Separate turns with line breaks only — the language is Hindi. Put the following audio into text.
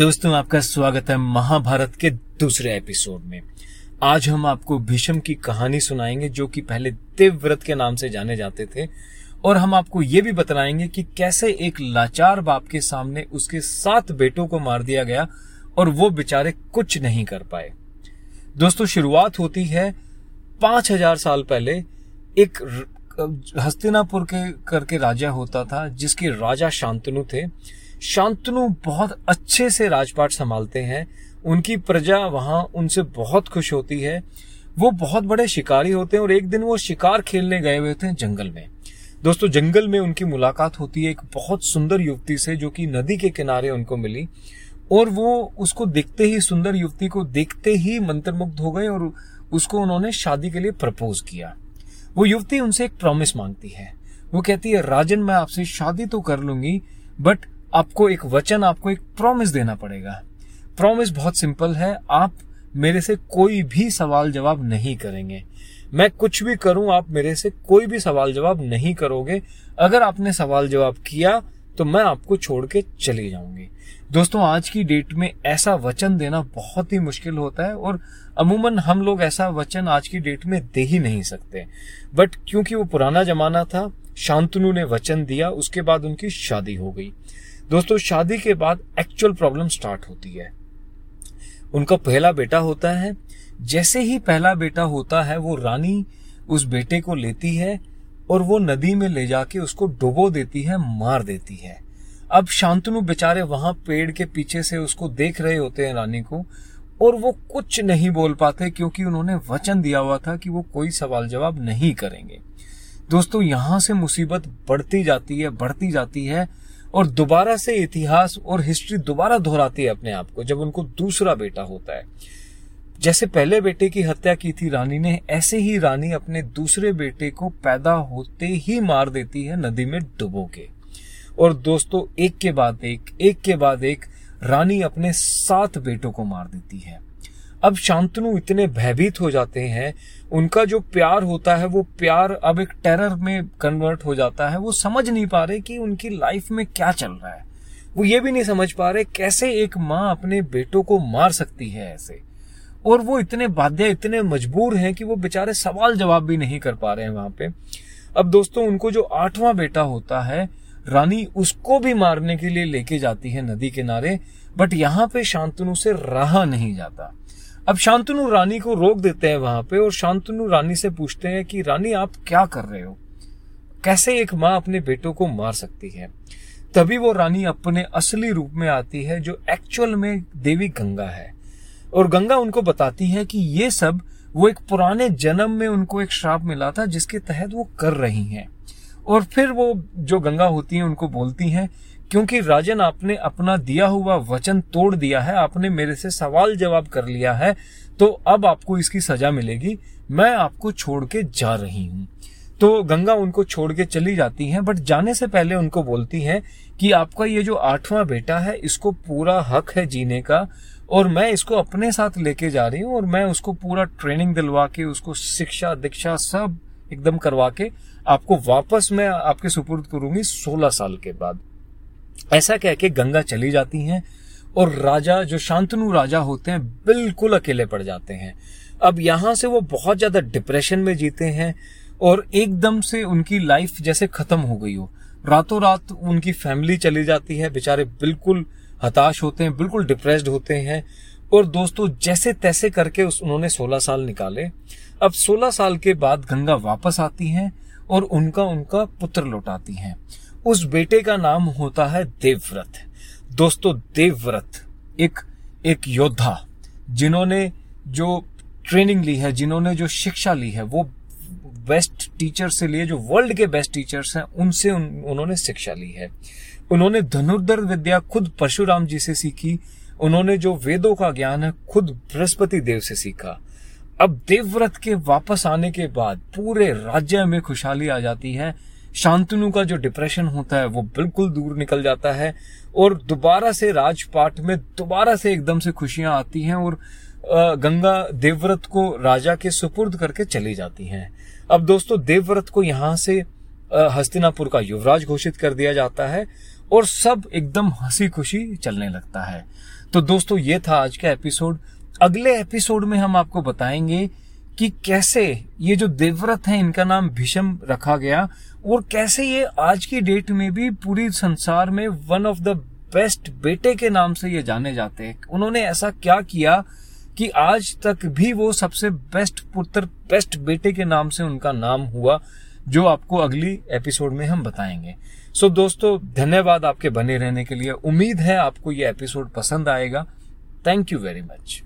दोस्तों, आपका स्वागत है महाभारत के दूसरे एपिसोड में। आज हम आपको भीष्म की कहानी सुनाएँगे, जो कि पहले देवव्रत के नाम से जाने जाते थे। और हम आपको ये भी बताएँगे कि कैसे एक लाचार बाप के सामने उसके सात बेटों को मार दिया गया और वो बेचारे कुछ नहीं कर पाए। दोस्तों, शुरुआत होती है पाँच हज़ार साल पहले एक हस्तिनापुर के करके राजा होता था, जिसके राजा शांतनु थे। शांतनु बहुत अच्छे से राजपाट संभालते हैं। उनकी प्रजा वहाँ उनसे बहुत खुश होती है। वो बहुत बड़े शिकारी होते हैं और एक दिन वो शिकार खेलने गए हुए थे जंगल में। दोस्तों, जंगल में उनकी मुलाकात होती है एक बहुत सुंदर युवती से जो कि नदी के किनारे उनको मिली और वो उसको देखते ही, सुंदर युवती को देखते ही मंत्रमुग्ध हो गए और उसको उन्होंने शादी के लिए प्रपोज किया। वो युवती उनसे एक प्रॉमिस मांगती है। वो कहती है, राजन, मैं आपसे शादी तो कर लूँगी, बट आपको एक वचन, आपको एक प्रॉमिस देना पड़ेगा। प्रॉमिस बहुत सिंपल है। आप मेरे से कोई भी सवाल जवाब नहीं करेंगे। मैं कुछ भी करूँ, आप मेरे से कोई भी सवाल जवाब नहीं करोगे। अगर आपने सवाल जवाब किया तो मैं आपको छोड़ के चली जाऊँगी। दोस्तों, आज की डेट में ऐसा वचन देना बहुत ही मुश्किल होता है और अमूमन हम लोग ऐसा वचन आज की डेट में दे ही नहीं सकते। बट क्योंकि वो पुराना जमाना था, शांतनु ने वचन दिया, उसके बाद उनकी शादी हो गई। दोस्तों, शादी के बाद एक्चुअल प्रॉब्लम स्टार्ट होती है। उनका पहला बेटा होता है। जैसे ही पहला बेटा होता है, वो रानी उस बेटे को लेती है और वो नदी में ले जाके उसको डुबो देती है, मार देती है। अब शांतनु बेचारे वहाँ पेड़ के पीछे से उसको देख रहे होते हैं रानी को और वो कुछ नहीं बोल पाते क्योंकि उन्होंने वचन दिया हुआ था कि वो कोई सवाल जवाब नहीं करेंगे। दोस्तों, यहाँ से मुसीबत बढ़ती जाती है, बढ़ती जाती है और दोबारा से इतिहास और हिस्ट्री दोबारा दोहराती है अपने आप को, जब उनको दूसरा बेटा होता है। जैसे पहले बेटे की हत्या की थी रानी ने, ऐसे ही रानी अपने दूसरे बेटे को पैदा होते ही मार देती है नदी में डुबो के। और दोस्तों, एक के बाद एक एक के बाद एक, रानी अपने सात बेटों को मार देती है। अब शांतनु इतने भयभीत हो जाते हैं, उनका जो प्यार होता है, वो प्यार अब एक टेरर में कन्वर्ट हो जाता है, वो समझ नहीं पा रहे कि उनकी लाइफ में क्या चल रहा है। वो ये भी नहीं समझ पा रहे कैसे एक माँ अपने बेटों को मार सकती है ऐसे। और वो इतने बाध्य, इतने मजबूर हैं कि वो बेचारे सवाल जवाब भी नहीं कर पा रहे हैं वहाँ पे। अब दोस्तों, उनको जो आठवां बेटा होता है, रानी उसको भी मारने के लिए लेके जाती है नदी किनारे बट यहाँ पे शांतनु से रहा नहीं जाता। अब शांतनु रानी को रोक देते हैं वहाँ पे और शांतनु रानी से पूछते हैं कि, रानी, आप क्या कर रहे हो? कैसे एक माँ अपने बेटों को मार सकती है? तभी वो रानी अपने असली रूप में आती है, जो एक्चुअल में देवी गंगा है। और गंगा उनको बताती है कि ये सब, वो एक पुराने जन्म में उनको एक श्राप मिला था, जिसके तहत वो कर रही हैं। और फिर वो जो गंगा होती है, उनको बोलती हैं क्योंकि राजन आपने अपना दिया हुआ वचन तोड़ दिया है, आपने मेरे से सवाल जवाब कर लिया है तो अब आपको इसकी सजा मिलेगी। मैं आपको छोड़ के जा रही हूँ। तो गंगा उनको छोड़ के चली जाती है, बट जाने से पहले उनको बोलती है कि आपका ये जो आठवां बेटा है, इसको पूरा हक है जीने का, और मैं इसको अपने साथ लेके जा रही हूँ, और मैं उसको पूरा ट्रेनिंग दिलवा के, उसको शिक्षा, दीक्षा सब एकदम करवा के आपको वापस मैं आपके सुपुर्द करूँगी सोलह साल के बाद। ऐसा कह के गंगा चली जाती हैं और राजा, जो शांतनु राजा होते हैं, बिल्कुल अकेले पड़ जाते हैं। अब यहाँ से वो बहुत ज़्यादा डिप्रेशन में जीते हैं और एकदम से उनकी लाइफ जैसे खत्म हो गई हो। रातों रात उनकी फैमिली चली जाती है, बेचारे बिल्कुल हताश होते हैं, बिल्कुल डिप्रेस्ड होते हैं और दोस्तों जैसे तैसे करके उस, उन्होंने 16 साल निकाले। अब 16 साल के बाद गंगा वापस आती हैं और उनका उनका पुत्र लौटाती हैं। उस बेटे का नाम होता है देवव्रत। दोस्तों देवव्रत एक एक योद्धा जिन्होंने जो ट्रेनिंग ली है जिन्होंने जो शिक्षा ली है वो बेस्ट टीचर से लिए जो वर्ल्ड के बेस्ट टीचर्स हैं उनसे उन, उन्होंने शिक्षा ली है। उन्होंने धनुर्धर विद्या खुद परशुराम जी से सीखी उन्होंने जो वेदों का ज्ञान है खुद बृहस्पति देव से सीखा। अब देवव्रत के वापस आने के बाद पूरे राज्य में खुशहाली आ जाती है शांतनु का जो डिप्रेशन होता है, वो बिल्कुल दूर निकल जाता है और दोबारा से राजपाट में दोबारा से एकदम से खुशियाँ आती हैं और गंगा देवव्रत को राजा के सुपुर्द करके चली जाती हैं। अब दोस्तों, देवव्रत को यहाँ से हस्तिनापुर का युवराज घोषित कर दिया जाता है और सब एकदम हँसी खुशी चलने लगता है। तो दोस्तों, ये था आज का एपिसोड अगले एपिसोड में हम आपको बताएँगे कि कैसे ये जो देवव्रत है इनका नाम भीषम रखा गया और कैसे ये आज की डेट में भी पूरी संसार में वन ऑफ़ द बेस्ट बेटे के नाम से ये जाने जाते हैं। उन्होंने ऐसा क्या किया कि आज तक भी वो सबसे बेस्ट पुत्र बेस्ट बेटे के नाम से उनका नाम हुआ जो आपको अगली एपिसोड में हम बताएँगे। सो so, दोस्तों धन्यवाद आपके बने रहने के लिए। उम्मीद है आपको ये एपिसोड पसंद आएगा। Thank you very much